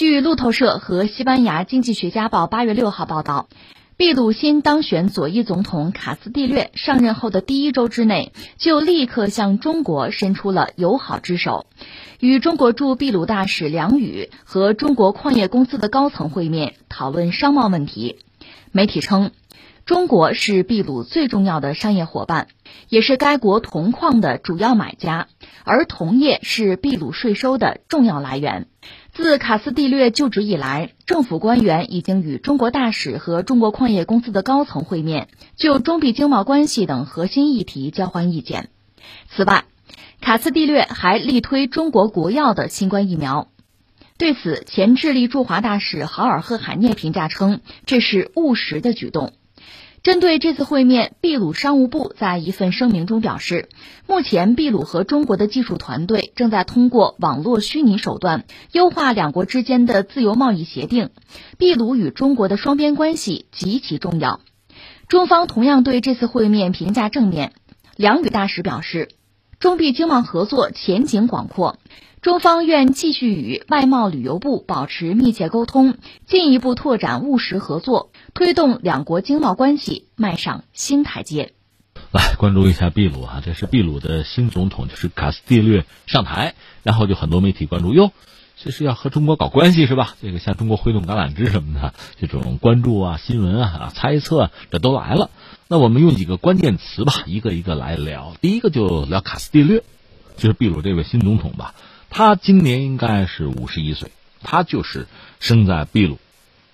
据路透社和西班牙经济学家报八月六号报道，秘鲁新当选左翼总统卡斯蒂略上任后的第一周之内，就立刻向中国伸出了友好之手，与中国驻秘鲁大使梁宇和中国矿业公司的高层会面，讨论商贸问题。媒体称，中国是秘鲁最重要的商业伙伴，也是该国铜矿的主要买家，而铜业是秘鲁税收的重要来源。自卡斯蒂略就职以来，政府官员已经与中国大使和中国矿业公司的高层会面，就中秘经贸关系等核心议题交换意见。此外，卡斯蒂略还力推中国国药的新冠疫苗。对此，前智利驻华大使豪尔赫海涅评价称，这是务实的举动。针对这次会面，秘鲁商务部在一份声明中表示，目前秘鲁和中国的技术团队正在通过网络虚拟手段优化两国之间的自由贸易协定。秘鲁与中国的双边关系极其重要。中方同样对这次会面评价正面。梁宇大使表示，中秘经贸合作前景广阔。中方愿继续与外贸旅游部保持密切沟通，进一步拓展务实合作，推动两国经贸关系迈上新台阶。来关注一下秘鲁啊，这是秘鲁的新总统，就是卡斯蒂略上台，然后就很多媒体关注哟，这是要和中国搞关系是吧？这个向中国挥动橄榄枝什么的，这种关注啊、新闻啊、猜测这都来了。那我们用几个关键词吧，一个一个来聊。第一个就聊卡斯蒂略，就是秘鲁这位新总统吧。他今年应该是五十一岁，他就是生在秘鲁，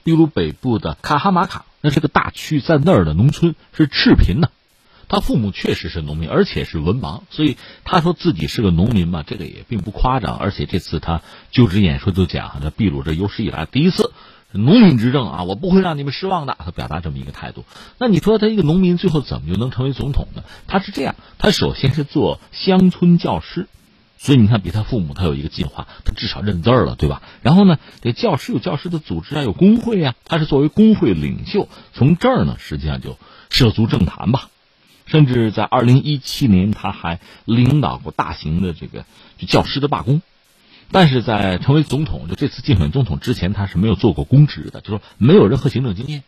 秘鲁北部的卡哈马卡，那是个大区，在那儿的农村是赤贫呢。他父母确实是农民，而且是文盲，所以他说自己是个农民嘛，这个也并不夸张。而且这次他就职演说就讲，这秘鲁这有史以来第一次农民执政啊，我不会让你们失望的。他表达这么一个态度。那你说他一个农民最后怎么就能成为总统呢？他是这样，他首先是做乡村教师。所以你看，比他父母他有一个计划，他至少认字儿了，对吧？然后呢，这教师有教师的组织啊，有工会啊，他是作为工会领袖，从这儿呢，实际上就涉足政坛吧。甚至在二零一七年，他还领导过大型的这个就教师的罢工。但是在成为总统，就这次竞选总统之前，他是没有做过公职的，就说没有任何行政经验。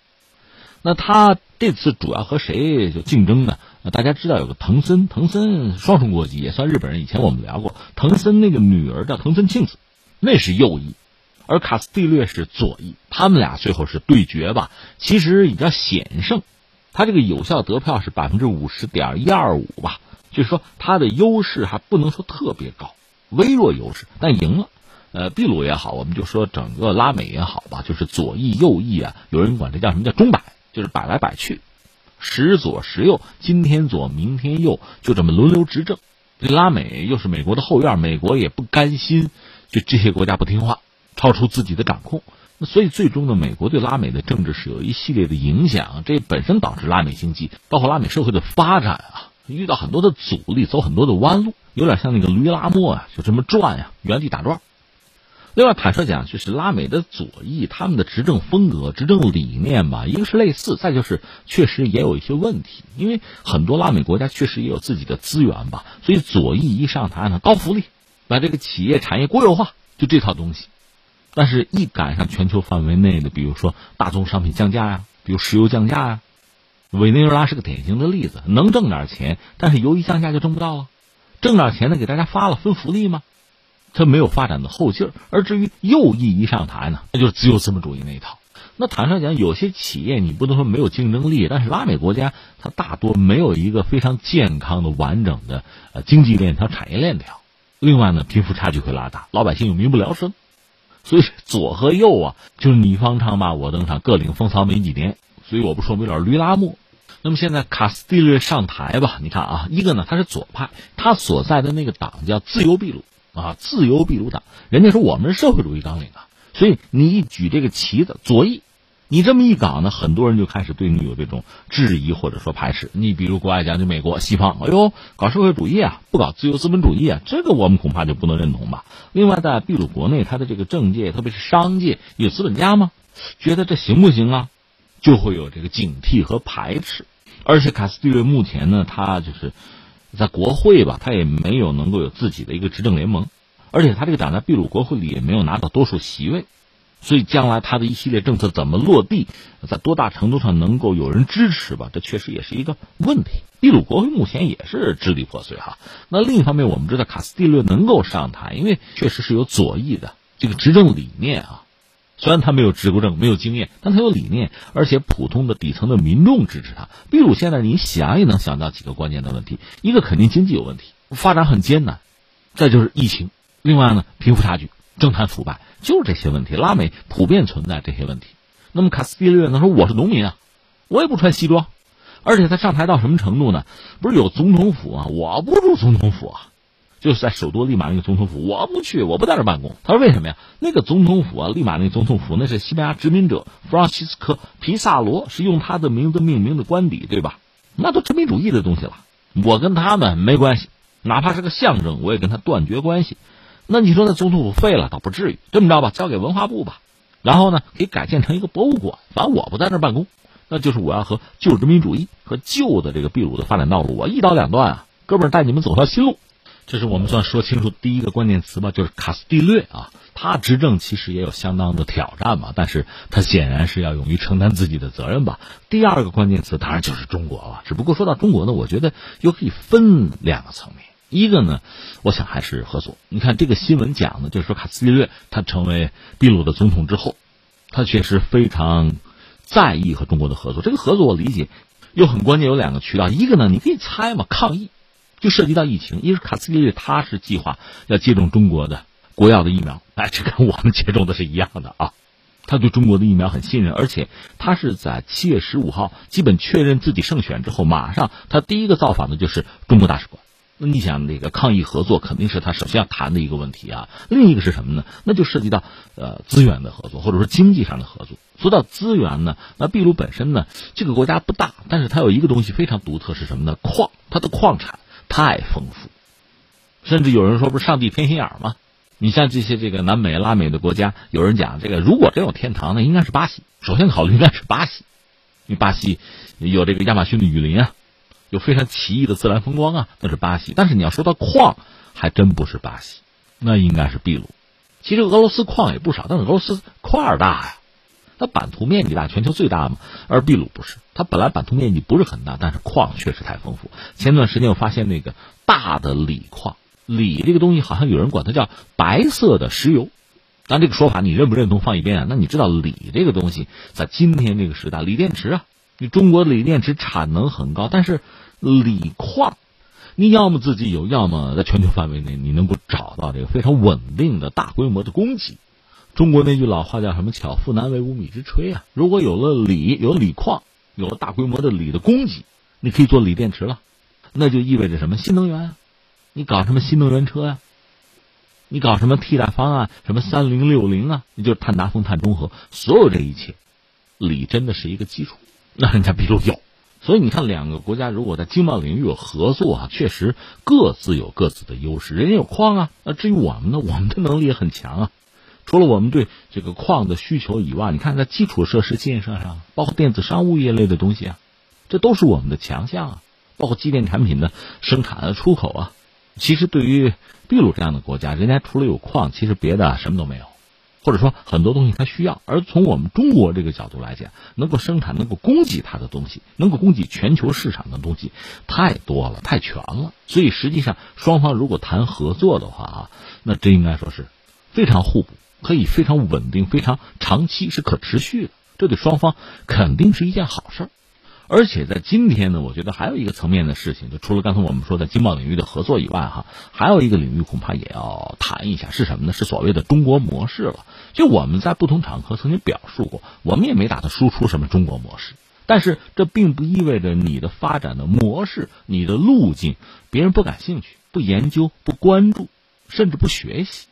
那他这次主要和谁就竞争呢？大家知道有个藤森，藤森双重国籍，也算日本人。以前我们聊过，藤森那个女儿叫藤森庆子，那是右翼，而卡斯蒂略是左翼，他们俩最后是对决吧？其实已经险胜，他这个有效得票是百分之五十点一二五吧，就是说他的优势还不能说特别高，微弱优势，但赢了。呃，秘鲁也好，我们就说整个拉美也好吧，就是左翼右翼啊，有人管这叫什么叫钟摆。就是摆来摆去，时左时右，今天左明天右，就这么轮流执政。这拉美又是美国的后院，美国也不甘心，就这些国家不听话，超出自己的掌控。那所以最终呢，美国对拉美的政治是有一系列的影响，这本身导致拉美经济，包括拉美社会的发展啊，遇到很多的阻力，走很多的弯路，有点像那个驴拉磨啊，就这么转呀，原地打转。另外，坦率讲，就是拉美的左翼，他们的执政风格、执政理念吧，一个是类似，再就是确实也有一些问题。因为很多拉美国家确实也有自己的资源吧，所以左翼一上台呢，高福利，把这个企业产业国有化，就这套东西。但是，一赶上全球范围内的，比如说大宗商品降价呀，比如石油降价呀，委内瑞拉是个典型的例子，能挣点钱，但是由于降价就挣不到了，挣点钱呢，给大家发了分福利吗？他没有发展的后劲儿，而至于右翼一上台呢，那就是自由资本主义那一套。那坦率讲，有些企业你不能说没有竞争力，但是拉美国家它大多没有一个非常健康的、完整的呃经济链条、产业链条。另外呢，贫富差距会拉大，老百姓又民不聊生，所以左和右啊，就是你方唱罢我登场，各领风骚没几年。所以我不说有点驴拉磨。那么现在卡斯蒂略上台吧，你看啊，一个呢他是左派，他所在的那个党叫自由秘鲁。啊，自由秘鲁党，人家说我们是社会主义纲领啊，所以你一举这个旗子，左翼，你这么一搞呢，很多人就开始对你有这种质疑或者说排斥。你比如国外讲，就美国、西方，哎呦，搞社会主义啊，不搞自由资本主义啊，这个我们恐怕就不能认同吧。另外，在秘鲁国内，他的这个政界，特别是商界，有资本家吗？觉得这行不行啊？就会有这个警惕和排斥。而且卡斯蒂略目前呢，他就是。在国会吧，他也没有能够有自己的一个执政联盟，而且他这个党在秘鲁国会里也没有拿到多数席位，所以将来他的一系列政策怎么落地，在多大程度上能够有人支持吧？这确实也是一个问题。秘鲁国会目前也是支离破碎哈。那另一方面，我们知道卡斯蒂略能够上台，因为确实是有左翼的这个执政理念啊。虽然他没有执过政，没有经验，但他有理念，而且普通的底层的民众支持他。秘鲁现在你想也能想到几个关键的问题：一个肯定经济有问题，发展很艰难；再就是疫情；另外呢，贫富差距。政坛腐败就是这些问题，拉美普遍存在这些问题。那么卡斯蒂略呢？说我是农民啊，我也不穿西装，而且他上台到什么程度呢？不是有总统府啊？我不住总统府啊，就是在首都利马那个总统府，我不去，我不在那办公。他说为什么呀？那个总统府啊，利马那个总统府那是西班牙殖民者弗朗西斯科·皮萨罗是用他的名字命名的官邸，对吧？那都殖民主义的东西了，我跟他们没关系，哪怕是个象征，我也跟他断绝关系。那你说那总统府废了倒不至于，这么着吧，交给文化部吧，然后呢，给改建成一个博物馆。反正我不在那儿办公，那就是我要和旧殖民主义和旧的这个秘鲁的发展道路，我一刀两断啊，哥们儿带你们走条新路。这是我们算说清楚第一个关键词吧，就是卡斯蒂略啊，他执政其实也有相当的挑战嘛，但是他显然是要勇于承担自己的责任吧。第二个关键词当然就是中国了，只不过说到中国呢，我觉得又可以分两个层面。一个呢，我想还是合作。你看这个新闻讲的，就是说卡斯蒂略他成为秘鲁的总统之后，他确实非常在意和中国的合作。这个合作我理解又很关键，有两个渠道。一个呢，你可以猜嘛，抗议就涉及到疫情。因为卡斯蒂略他是计划要接种中国的国药的疫苗，哎，这跟我们接种的是一样的啊。他对中国的疫苗很信任，而且他是在七月十五号基本确认自己胜选之后，马上他第一个造访的就是中国大使馆。那你想，那个抗疫合作肯定是他首先要谈的一个问题啊。另一个是什么呢？那就涉及到呃资源的合作，或者说经济上的合作。说到资源呢，那秘鲁本身呢，这个国家不大，但是它有一个东西非常独特，是什么呢？矿，它的矿产太丰富，甚至有人说不是上帝偏心眼吗？你像这些这个南美、拉美的国家，有人讲这个如果真有天堂，那应该是巴西。首先考虑应该是巴西，因为巴西有这个亚马逊的雨林啊。有非常奇异的自然风光啊，那是巴西。但是你要说到矿，还真不是巴西，那应该是秘鲁。其实俄罗斯矿也不少，但是俄罗斯块儿大呀，它版图面积大，全球最大嘛。而秘鲁不是，它本来版图面积不是很大，但是矿确实太丰富。前段时间我发现那个大的锂矿，锂这个东西好像有人管它叫白色的石油，但这个说法你认不认同放一边啊？那你知道锂这个东西在今天这个时代，锂电池啊。你中国锂电池产能很高，但是锂矿，你要么自己有，要么在全球范围内你能够找到这个非常稳定的大规模的供给。中国那句老话叫什么？“巧妇难为无米之炊”啊！如果有了锂，有锂矿，有了大规模的锂的供给，你可以做锂电池了，那就意味着什么？新能源啊！你搞什么新能源车呀？你搞什么替代方案？什么三零六零啊？你就是碳达峰、碳中和，所有这一切，锂真的是一个基础。那人家比如有，所以你看，两个国家如果在经贸领域有合作啊，确实各自有各自的优势。人家有矿啊，那至于我们呢，我们的能力也很强啊。除了我们对这个矿的需求以外，你看在基础设施建设上，包括电子商务业类的东西啊，这都是我们的强项啊。包括机电产品的生产和出口啊，其实对于秘鲁这样的国家，人家除了有矿，其实别的什么都没有。或者说很多东西它需要，而从我们中国这个角度来讲，能够生产、能够供给它的东西，能够供给全球市场的东西太多了、太全了。所以实际上，双方如果谈合作的话啊，那这应该说是非常互补，可以非常稳定、非常长期是可持续的。这对双方肯定是一件好事儿。而且在今天呢，我觉得还有一个层面的事情，就除了刚才我们说的经贸领域的合作以外，哈，还有一个领域恐怕也要谈一下，是什么呢？是所谓的中国模式了。就我们在不同场合曾经表述过，我们也没打算输出什么中国模式，但是这并不意味着你的发展的模式、你的路径，别人不感兴趣、不研究、不关注，甚至不学习。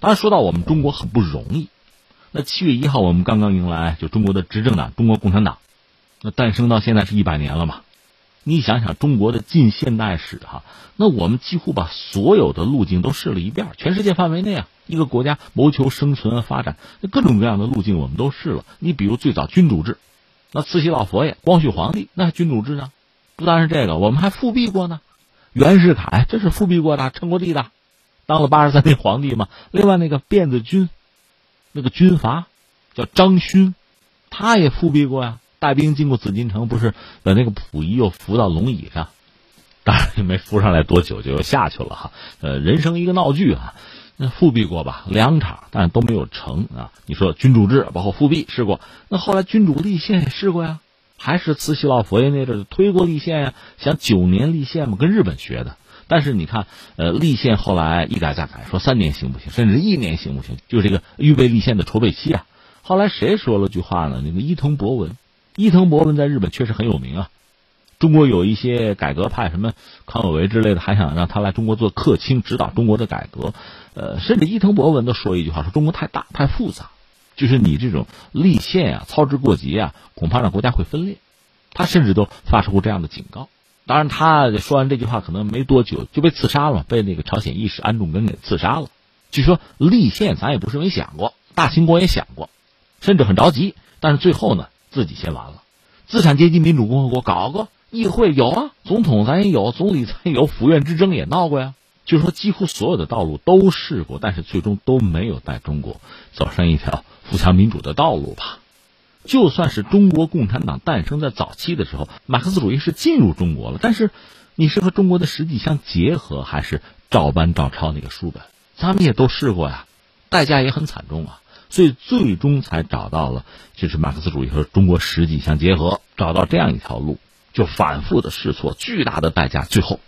当然，说到我们中国很不容易，那七月一号我们刚刚迎来就中国的执政党中国共产党。那诞生到现在是一百年了嘛？你想想中国的近现代史哈，那我们几乎把所有的路径都试了一遍。全世界范围内啊，一个国家谋求生存和发展，那各种各样的路径我们都试了。你比如最早君主制，那慈禧老佛爷、光绪皇帝，那君主制呢？不单是这个，我们还复辟过呢。袁世凯这是复辟过的，称过帝的，当了八十三年皇帝嘛。另外那个辫子军，那个军阀叫张勋，他也复辟过呀，带兵进过紫禁城，不是把那个溥仪又扶到龙椅上，当然也没扶上来多久就又下去了哈。呃，人生一个闹剧啊，那复辟过吧两场，但都没有成啊。你说君主制包括复辟试过，那后来君主立宪也试过呀，还是慈禧老佛爷那阵推过立宪呀，想九年立宪嘛，跟日本学的。但是你看，呃，立宪后来一改再改，说三年行不行，甚至一年行不行？就这个预备立宪的筹备期啊。后来谁说了句话呢？那个伊藤博文，伊藤博文在日本确实很有名啊。中国有一些改革派，什么康有为之类的，还想让他来中国做客卿，指导中国的改革。呃，甚至伊藤博文都说一句话，说中国太大太复杂，就是你这种立宪啊、操之过急啊，恐怕让国家会分裂。他甚至都发出过这样的警告。当然，他说完这句话，可能没多久就被刺杀了，被那个朝鲜义士安重根给刺杀了。据说立宪，咱也不是没想过，大清国也想过，甚至很着急，但是最后呢，自己先完了。资产阶级民主共和国搞过议会有啊，总统咱也有，总理咱也有，府院之争也闹过呀。就说，几乎所有的道路都试过，但是最终都没有带中国走上一条富强民主的道路吧。就算是中国共产党诞生在早期的时候，马克思主义是进入中国了，但是你是和中国的实际相结合，还是照搬照抄那个书本？咱们也都试过呀，代价也很惨重啊，所以最终才找到了，就是马克思主义和中国实际相结合，找到这样一条路，就反复的试错，巨大的代价，最后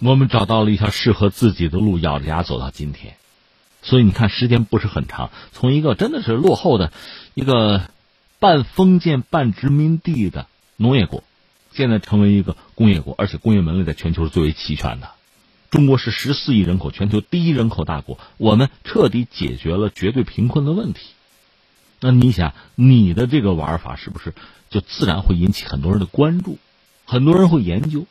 我们找到了一条适合自己的路，咬着牙走到今天。所以你看，时间不是很长，从一个真的是落后的一个。半封建半殖民地的农业国，现在成为一个工业国，而且工业门类在全球是最为齐全的。中国是十四亿人口，全球第一人口大国，我们彻底解决了绝对贫困的问题。那你想，你的这个玩法是不是就自然会引起很多人的关注？很多人会研究。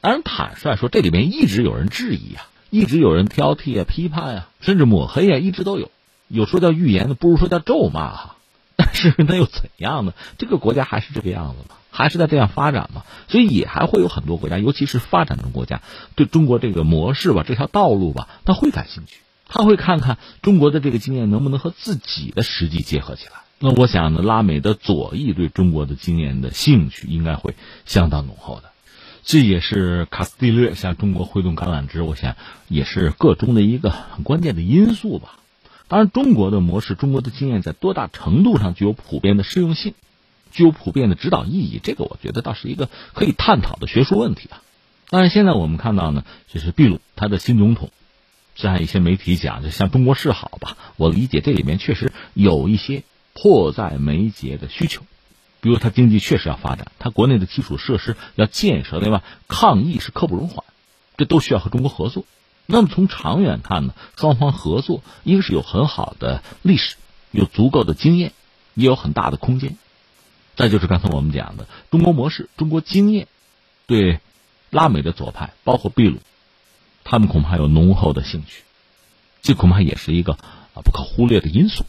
当然，坦率说，这里面一直有人质疑啊，一直有人挑剔啊、批判啊，甚至抹黑啊，一直都有。有说叫预言的，不如说叫咒骂哈。但是那又怎样呢？这个国家还是这个样子吗？还是在这样发展吗？所以也还会有很多国家，尤其是发展中国家，对中国这个模式吧、这条道路吧，他会感兴趣，他会看看中国的这个经验能不能和自己的实际结合起来。那我想呢，拉美的左翼对中国的经验的兴趣应该会相当浓厚的，这也是卡斯蒂略向中国挥动橄榄枝，我想也是个中的一个很关键的因素吧。当然，中国的模式、中国的经验在多大程度上具有普遍的适用性，具有普遍的指导意义，这个我觉得倒是一个可以探讨的学术问题啊。但是，现在我们看到呢，就是秘鲁他的新总统，在一些媒体讲，就向中国示好吧。我理解这里面确实有一些迫在眉睫的需求，比如他经济确实要发展，他国内的基础设施要建设，对吧？抗疫是刻不容缓，这都需要和中国合作。那么从长远看呢，双方合作，一个是有很好的历史，有足够的经验，也有很大的空间。再就是刚才我们讲的中国模式、中国经验，对拉美的左派，包括秘鲁，他们恐怕有浓厚的兴趣，这恐怕也是一个啊不可忽略的因素。